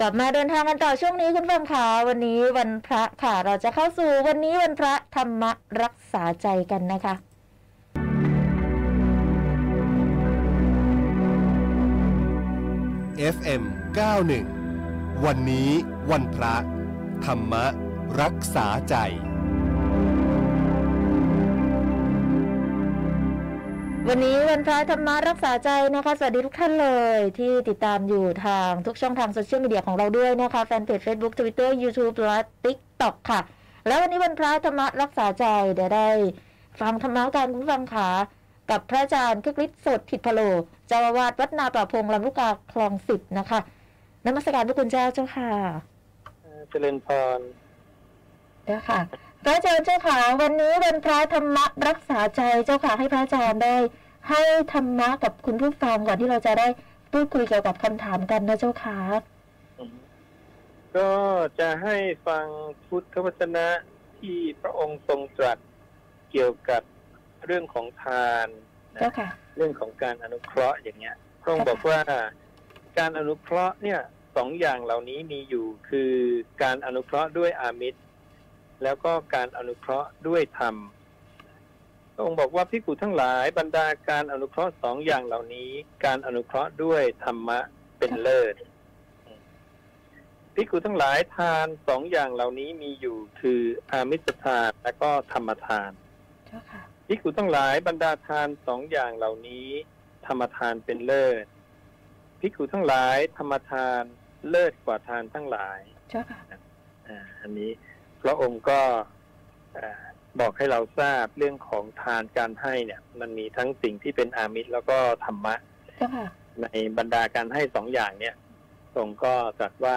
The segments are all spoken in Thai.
กลับมาเดินทางกันต่อช่วงนี้คุณฟังค่ะวันนี้วันพระค่ะ เราจะเข้าสู่วันนี้วันพระธรรมรักษาใจกันนะคะ FM 91วันนี้วันพระ ธรรมรักษาใจ วันนี้วันพระธรรมรักษาใจนะคะ สวัสดีทุกท่านเลยที่ติดตามอยู่ทางทุกช่องทางโซเชียลมีเดียของเราด้วยนะคะ แฟนเพจ Facebook Twitter YouTube และ TikTok ค่ะ แล้ววันนี้วันพระธรรมรักษาใจเดี๋ยวได้ ฟังธรรมะการคุณฟังขากับพระอาจารย์คึกฤทธิ์สดผิดพะโลเจ้าอาวาสวัดนาป่าพงลำลูกกาคลองสิบนะคะนมัสการพระคุณเจ้าเจ้าค่ะเจริญพร เจ้าค่ะพระอาจารย์เจ้าค่ะวันนี้วันพระธรรมรักษาใจเจ้าค่ะให้พระอาจารย์ได้ ให้ธรรมะกับคุณผู้ฟังก่อนที่เราจะได้พูดคุยเกี่ยวกับคำถามกันนะเจ้าค่ะก็จะให้ฟังพุทธวจนะที่พระองค์ทรงตรัสเกี่ยวกับเรื่องของทานนะเจ้าค่ะเรื่องของการอนุเคราะห์อย่างเงี้ย พระองค์บอกว่าการอนุเคราะห์เนี่ยสองอย่างเหล่านี้มีอยู่คือการอนุเคราะห์ด้วยอามิตร แล้วก็การอนุเคราะห์ด้วยธรรมพระองค์บอกว่าพิกุทั้งหลายบรรดาการอนุเคราะห์สองอย่างเหล่านี้ การอนุเคราะห์ด้วยธรรมะเป็นเลิศพิกุทั้งหลายทานสองอย่างเหล่านี้มีอยู่คืออามิสทานและก็ธรรมทานเจ้าค่ะพิกุทั้งหลายบรรดาทานสองอย่างเหล่านี้ ธรรมทานเป็นเลิศพิกุทั้งหลายธรรมทานเลิศกว่าทานทั้งหลายเจ้าค่ะอ่าอันนี้พ ระองค์ก็อ่าบอกให้เราทราบเรื่องของทานการให้เนี่ย มันมีทั้งสิ่งที่เป็นอามิตรแล้วก็ธรรมะเจ้าค่ะในบรรดาการให้สองอย่างเนี่ยทรงก็ตรัสว่า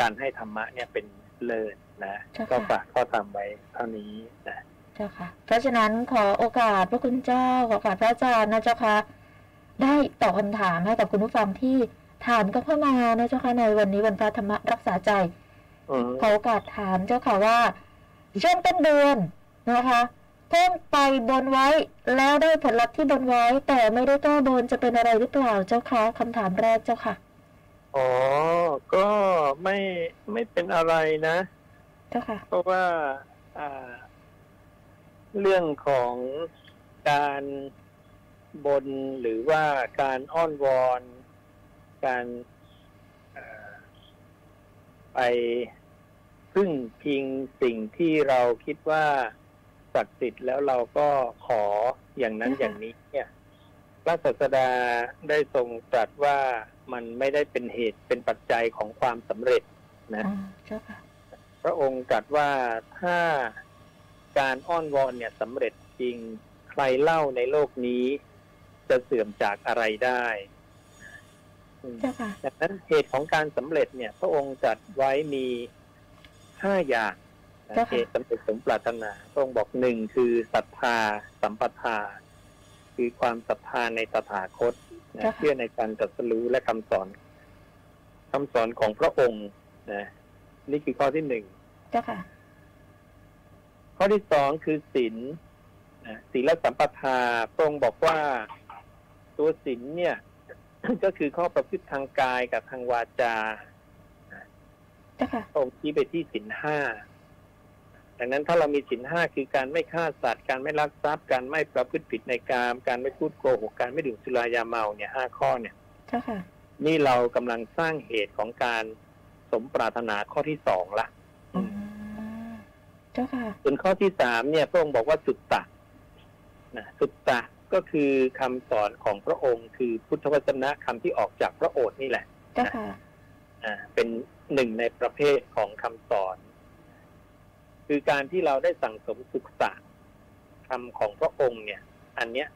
การให้ธรรมะเนี่ยเป็นเลิศนะเจ้าค่ะก็ฝากข้อธรรมไว้เท่านี้นะเจ้าค่ะ เพราะฉะนั้นขอโอกาสพระคุณเจ้าขอโอกาสพระอาจารย์นะเจ้าค่ะ ได้ตอบคำถามให้กับคุณผู้ฟังที่ถามก็เข้ามานะเจ้าค่ะในวันนี้วันพระธรรมรักษาใจ อืมขอโอกาสถามเจ้าค่ะว่าช่วงต้นเดือนนะคะ เพิ่งไปบนไว้แล้วได้ผลลัพธ์ที่บนไว้ แต่ไม่ได้แก้บนจะเป็นอะไรหรือเปล่าเจ้าค่ะคำถามแรกเจ้าค่ะอ๋อก็ไม่ไม่เป็นอะไรนะ เจ้าค่ะ เพราะว่าอ่า เรื่องของการบนหรือว่าการอ้อนวอน การเอ่อ ไปพึ่งพิงสิ่งที่เราคิดว่าศักดิ์สิทธิ์แล้วเราก็ขออย่างนั้นค่ะอย่างนี้เนี่ยพระศาสดาได้ทรงตรัสว่ามันไม่ได้เป็นเหตุเป็นปัจจัยของความสำเร็จนะอ๋อเจ้าค่ะพระองค์ตรัสว่าถ้าการอ้อนวอนเนี่ยสำเร็จจริงใครเล่าในโลกนี้จะเสื่อมจากอะไรได้อืมเจ้าค่ะ ดังนั้นเหตุของการสำเร็จเนี่ย พระองค์จัดไว้มีห้าอย่างนะเจ้าค่ะเหตุสำเร็จสมปรารถนาพระองค์บอกหนึ่งคือศรัทธาสัมปทา คือความศรัทธาในตถาคตนะเชื่อในการตรัสรู้และคำสอนคำสอนของพระองค์นะนี่คือข้อที่หนึ่งเจ้าค่ะข้อที่สองคือศีลนะศีลสัมปทาพระองค์บอกว่าตัวศีลเนี่ย ก็คือข้อประพฤติทางกายกับทางวาจาเจ้าค่ะพระองค์ชี้ไปที่ศีลห้าดังนั้นถ้าเรามีศีลห้าคือการไม่ฆ่าสัตว์ การไม่ลักทรัพย์ การไม่ประพฤติผิดในกาม การไม่พูดโกหก การไม่ดื่มสุรายาเมาเนี่ยห้าข้อเนี่ยเจ้าค่ะนี่เรากำลังสร้างเหตุของการสมปรารถนาข้อที่สองละอ๋อเจ้าค่ะส่วนข้อที่สามเนี่ยพระองค์บอกว่าสุตตะนะสุตตะ ก็คือคำสอนของพระองค์คือพุทธวจนะคำที่ออกจากพระโอษฐ์นี่แหละเจ้าค่ะอ่าเป็นหนึ่งในประเภทของคำสอน คือการที่เราได้สั่งสมศึกษาคำของพระองค์เนี่ย อันเนี้ย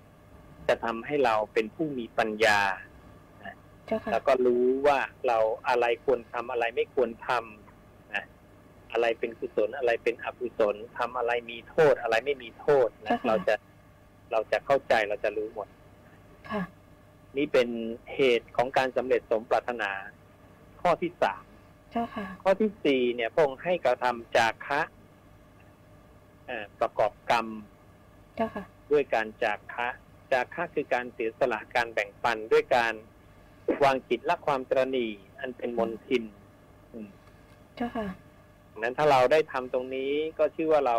จะทำให้เราเป็นผู้มีปัญญาเจ้าค่ะแล้วก็รู้ว่าเราอะไรควรทำอะไรไม่ควรทำนะอะไรเป็นกุศลอะไรเป็นอกุศลทำอะไรมีโทษอะไรไม่มีโทษนะเราจะ เราจะเข้าใจเราจะรู้หมดค่ะนี่เป็นเหตุของการสำเร็จสมปรารถนา ข้อที่สามเจ้าค่ะข้อที่สี่เนี่ยพระองค์ให้กระทำจาคะเอ่อประกอบกรรมเจ้าค่ะด้วยการจาคะจาคะคือการเสียสละการแบ่งปันด้วยการวางจิตละความตรณีอันเป็นมนทินอืมเจ้าค่ะดังนั้นถ้าเราได้ทำตรงนี้ก็ชื่อว่าเรา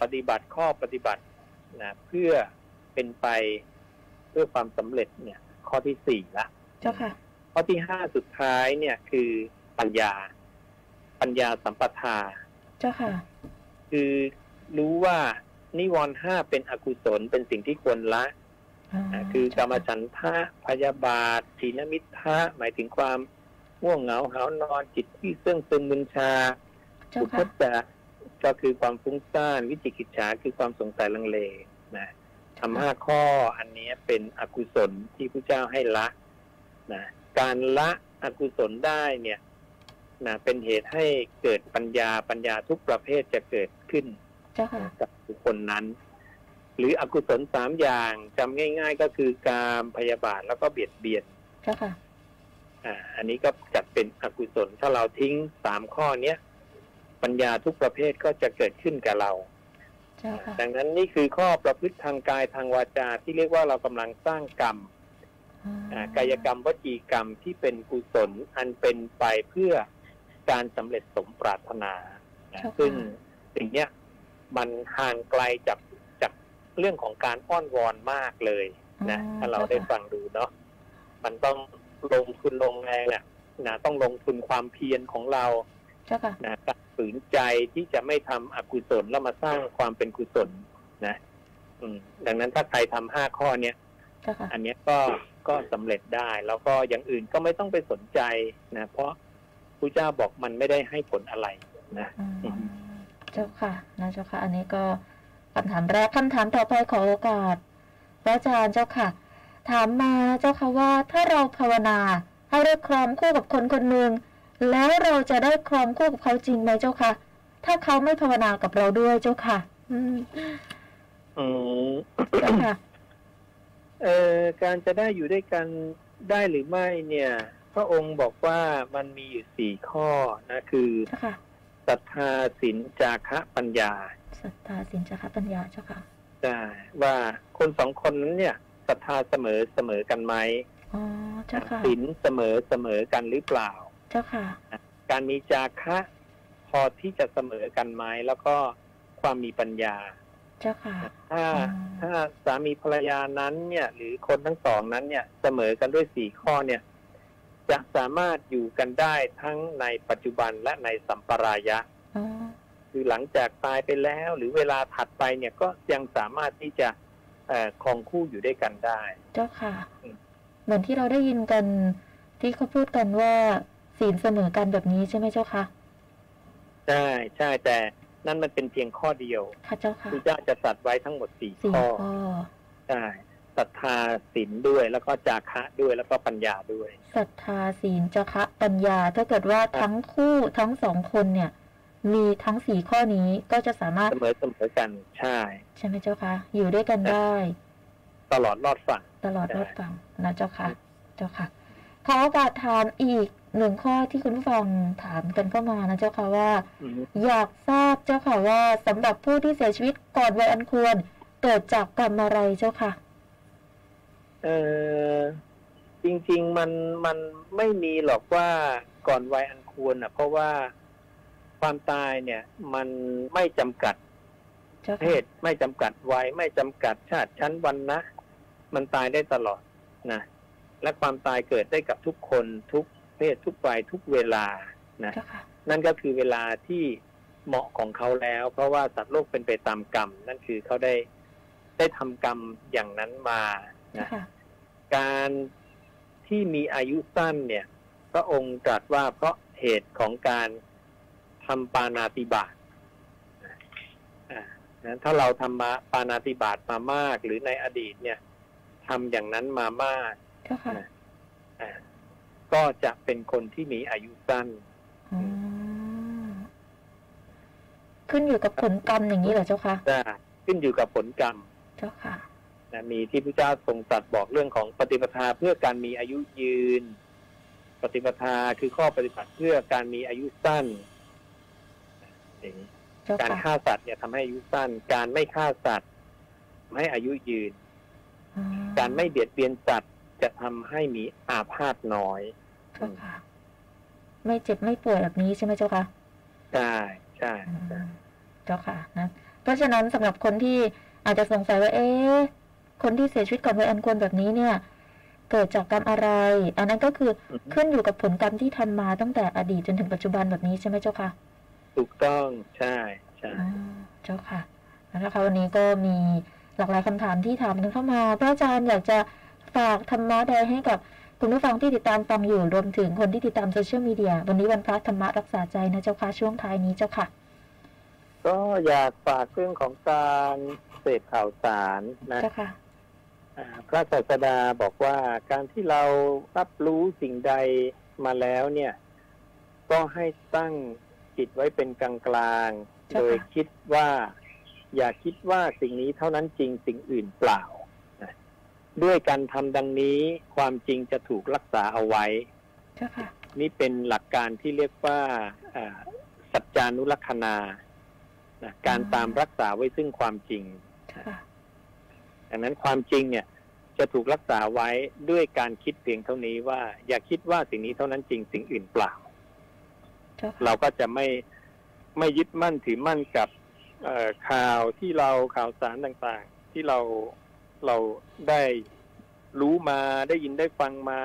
ปฏิบัติข้อปฏิบัติ นะเพื่อเป็นไปเพื่อความสำเร็จเนี่ย ข้อที่สี่ละเจ้าค่ะ ข้อที่ห้าสุดท้ายเนี่ยคือปัญญา ปัญญาสัมปทา เจ้าค่ะ คือรู้ว่านิวรณ์ห้าเป็นอกุศลเป็นสิ่งที่ควรละอ๋ออ่าคือกรรมฉันทะพยาบาทถีนมิทะหมายถึงความง่วงเหงาหาวนอนจิตที่เสื่องซึมมึนชาเจ้าอุทค่ะจจะ ก็คือความฟุ้งซ่านวิจิกิจฉาคือความสงสัยลังเลนะทำห้าข้ออันนี้เป็นอกุศลที่พระเจ้าให้ละนะการละอกุศลได้เนี่ยนะเป็นเหตุให้เกิดปัญญาปัญญาทุกประเภทจะเกิดขึ้นเจ้าค่ะกับบุคคลนั้น หรืออกุศลสามอย่างจำง่าย ๆ ก็คือการพยาบาทแล้วก็เบียดเบียนเจ้าค่ะอ่าอันนี้ก็จัดเป็นอกุศลถ้าเราทิ้งสามข้อเนี้ย ปัญญาทุกประเภทก็จะเกิดขึ้นกับเราเจ้าค่ะดังนั้นนี่คือข้อประพฤติทางกายทางวาจาที่เรียกว่าเรากำลังสร้างกรรมอ๋ออ่ากายกรรมวจีกรรมที่เป็นกุศลอันเป็นไปเพื่อการสำเร็จสมปรารถนานะซึ่งสิ่งเนี้ยมันห่างไกลจากจากเรื่องของการอ้อนวอนมากเลยนะถ้าเราได้ฟังดูเนาะมันต้องลงทุนลงแรงเนี่ยนะต้องลงทุนความเพียรของเราเจ้าค่ะนะการ ฝืนใจที่จะไม่ทำอกุศลแล้วมาสร้างความเป็นกุศลนะอืมดังนั้นถ้าใครทำห้าข้อเนี้ยเจ้าค่ะอันเนี้ยก็ก็สำเร็จได้ แล้วก็อย่างอื่นก็ไม่ต้องไปสนใจนะเพราะพระเจ้าบอกมันไม่ได้ให้ผลอะไรนะอืมเจ้าค่ะนะเจ้าค่ะ อันนี้ก็คำถามแรกคำถามต่อไปขอโอกาสพระอาจารย์เจ้าค่ะ ถามมาเจ้าค่ะว่าถ้าเราภาวนาให้ได้ครองคู่กับคนคนหนึ่ง แล้วเราจะได้ครองคู่กับเขาจริงไหมเจ้าค่ะ ถ้าเขาไม่ภาวนากับเราด้วยเจ้าค่ะอืมอืมเจ้าค่ะเอ่อการจะได้อยู่ด้วยกันได้หรือไม่เนี่ย พระองค์บอกว่ามันมีอยู่สี่ข้อนะคือเจ้าค่ะศรัทธาศีลจาคะปัญญาศรัทธาสินจักรปัญญาเจ้าค่ะได้ว่าคนสองคนนั้นเนี่ยศรัทธาเสมอเสมอกันไหมอ๋อเจ้าค่ะศีลเสมอเสมอกันหรือเปล่า เจ้าค่ะ การมีจาคะพอที่จะเสมอกันไหมแล้วก็ความมีปัญญา เจ้าค่ะ ถ้าอืมถ้าสามีภรรยานั้นเนี่ย หรือคนทั้งสองนั้นเนี่ยเสมอกันด้วยสี่ข้อเนี่ย จะสามารถอยู่กันได้ทั้งในปัจจุบันและในสัมปรายะอ๋อคือหลังจากตายไปแล้ว หรือเวลาถัดไปเนี่ยก็ยังสามารถที่จะเอ่อครองคู่อยู่ด้วยกันได้ เจ้าค่ะอืมเหมือนที่เราได้ยินกันที่เขาพูดกันว่า ศีลเสมอกันแบบนี้ใช่ไหมเจ้าค่ะใช่ใช่แต่นั่นมันเป็นเพียงข้อเดียวค่ะเจ้าค่ะพระเจ้าจะสัตว์ไว้ทั้งหมดสี่สี่ข้อข้อใช่ศรัทธาศีลด้วยแล้วก็จาคะด้วยแล้วก็ปัญญาด้วยศรัทธาศีลจคะปัญญา ถ้าเกิดว่าทั้งคู่ทั้งสองคนเนี่ย มีทั้งสี่ข้อนี้ก็จะสามารถเสมอเสมอกันใช่ ใช่ไหมเจ้าค่ะอยู่ด้วยกันได้ ตลอดรอดฝั่งตลอดใช่รอดฟังนะเจ้าค่ะ เจ้าค่ะขอโอกาสถามอีก หนึ่งข้อที่คุณผู้ฟังถามกันเข้ามานะเจ้าค่ะว่าอืมอยากทราบเจ้าค่ะว่าสำหรับผู้ที่เสียชีวิตก่อนวัยอันควร เกิดจากกรรมอะไรเจ้าค่ะ เออจริง ๆ มันมันไม่มีหรอกว่าก่อนวัยอันควรอะ เพราะว่าความตายเนี่ย มันไม่จำกัดเจ้าเพค่ะศไม่จำกัดวัยไม่จำกัดชาติชั้นวันนะมันตายได้ตลอดนะและความตายเกิดได้กับทุกคนทุก เพศทุกวัยทุกเวลานะเจ้าค่ะนั่นก็คือเวลาที่เหมาะของเขาแล้ว เพราะว่าสัตว์โลกเป็นไปตามกรรม นั่นคือเขาได้ได้ทำกรรมอย่างนั้นมาเจ้านะค่ะการที่มีอายุสั้นเนี่ย พระองค์ตรัสว่าเพราะเหตุของการทำปานาติบาตอ่านะถ้าเราทำมาปานาติบาตมามาก หรือในอดีตเนี่ยทำอย่างนั้นมามากเจ้าค่ะอ่า ก็จะเป็นคนที่มีอายุสั้นอืมขึ้นอยู่กับผลกรรมอย่างนี้เหรอเจ้าค่ะได้ขึ้นอยู่กับผลกรรม เจ้าค่ะนะมีที่พระเจ้าทรงตรัสบอกเรื่องของปฏิปทาเพื่อการมีอายุยืน ปฏิปทาคือข้อปฏิบัติเพื่อการมีอายุสั้นอย่างนี้เจ้าการค่ะฆ่าสัตว์เนี่ยทำให้อายุสั้น การไม่ฆ่าสัตว์ทำให้อายุยืนอืมการไม่เบียดเบียนสัตว์จะทำให้มีอาพาธน้อย เจ้าค่ะ ไม่เจ็บไม่ป่วยแบบนี้ใช่ไหมเจ้าคะใช่ใช่อืใช่มเจ้าค่ะนะเพราะฉะนั้นสำหรับคนที่อาจจะสงสัยว่า เอ๊ะคนที่เสียชีวิตก่อนวัยอันควรแบบนี้เนี่ย เกิดจากกรรมอะไร อันนั้นก็คืออือฮึขึ้นอยู่กับผลกรรมที่ทำมาตั้งแต่อดีตจนถึงปัจจุบันแบบนี้ใช่ไหมเจ้าค่ะ ถูกต้องใช่ใช่อ๋อเจ้าค่ะนะคะวันนี้ก็มีหลากหลายคำถามที่ถามกันเข้ามาพระอาจารย์อยากจะฝากธรรมะใดให้กับ คุณผู้ฟังที่ติดตามฟังอยู่รวมถึงคนที่ติดตามโซเชียลมีเดียวันนี้วันพระธรรมะรักษาใจนะเจ้าค่ะช่วงท้ายนี้เจ้าค่ะ ก็อยากฝากเรื่องของการเสพข่าวสารนะเจ้าค่ะอ่าพระศาสดาบอกว่าการที่เรารับรู้สิ่งใดมาแล้วเนี่ย ก็ให้ตั้งจิตไว้เป็นกลางกลางๆเจ้าค่ะโดยคิดว่า อย่าคิดว่าสิ่งนี้เท่านั้นจริงสิ่งอื่นเปล่านะ ด้วยการทำดังนี้ความจริงจะถูกรักษาเอาไว้เจ้าค่ะนี่เป็นหลักการที่เรียกว่าอ่าสัจจานุลักษณานะการตามรักษาไว้ซึ่งความจริงเจ้าค่ะดังนั้นความจริงเนี่ยจะถูกรักษาไว้ด้วยการคิดเพียงเท่านี้ว่า อย่าคิดว่าสิ่งนี้เท่านั้นจริงสิ่งอื่นเปล่าเจ้าค่ะเราก็จะไม่ไม่ยึดมั่นถือมั่นกับเอ่อข่าวที่เราข่าวสารต่างๆ ที่เรา เราได้รู้มาได้ยินได้ฟังมา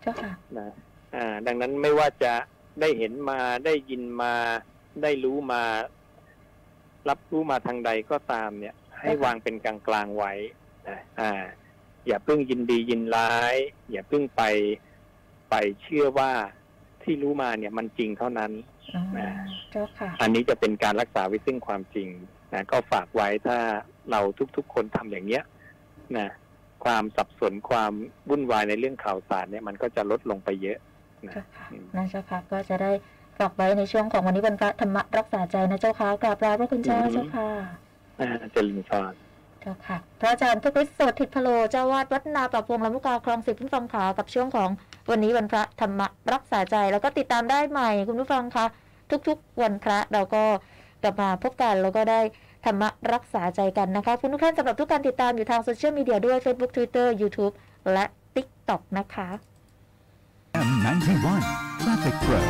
เจ้าค่ะนะอ่า ดังนั้นไม่ว่าจะได้เห็นมาได้ยินมาได้รู้มา รับรู้มาทางใดก็ตามเนี่ย ให้วางเป็นกลางกลางๆไว้นะอ่า อย่าเพิ่งยินดียินร้าย อย่าเพิ่งไปไปเชื่อว่าที่รู้มาเนี่ยมันจริงเท่านั้นอ๋ออ่าเจ้าค่ะอันนี้จะเป็นการรักษาไว้ซึ่งความจริงนะก็ฝากไว้ถ้าเราทุกๆ คนทำอย่างเนี้ย นะความสับสนความวุ่นวายในเรื่องข่าวสารเนี่ยมันก็จะลดลงไปเยอะนะเจ้าค่ะอืมนะเจ้าค่ะก็จะได้ฝากไว้ในช่วงของวันนี้วันพระธรรมะรักษาใจนะเจ้าค่ะกราบลาพระคุณเจ้าเจ้าค่ะอ่าเจริญพรเจ้าค่ะ พระอาจารย์ทุกฤทธิ์โสดทิศพโลเจ้าวาดวัดนาปรับวงลำลูกกาคลองสิบผู้ฟังขากับช่วงของวันนี้วันพระธรรมะรักษาใจแล้วก็ติดตามได้ใหม่คุณผู้ฟังคะทุกๆ วันพระเราก็กลับมาพบกันแล้วก็ได้ ธรรมะรักษาใจกันนะคะคุณทุกท่านสำหรับทุกการติดตามอยู่ทางโซเชียลมีเดียด้วย Facebook Twitter YouTube และ TikTok นะคะ M91 Traffic Pro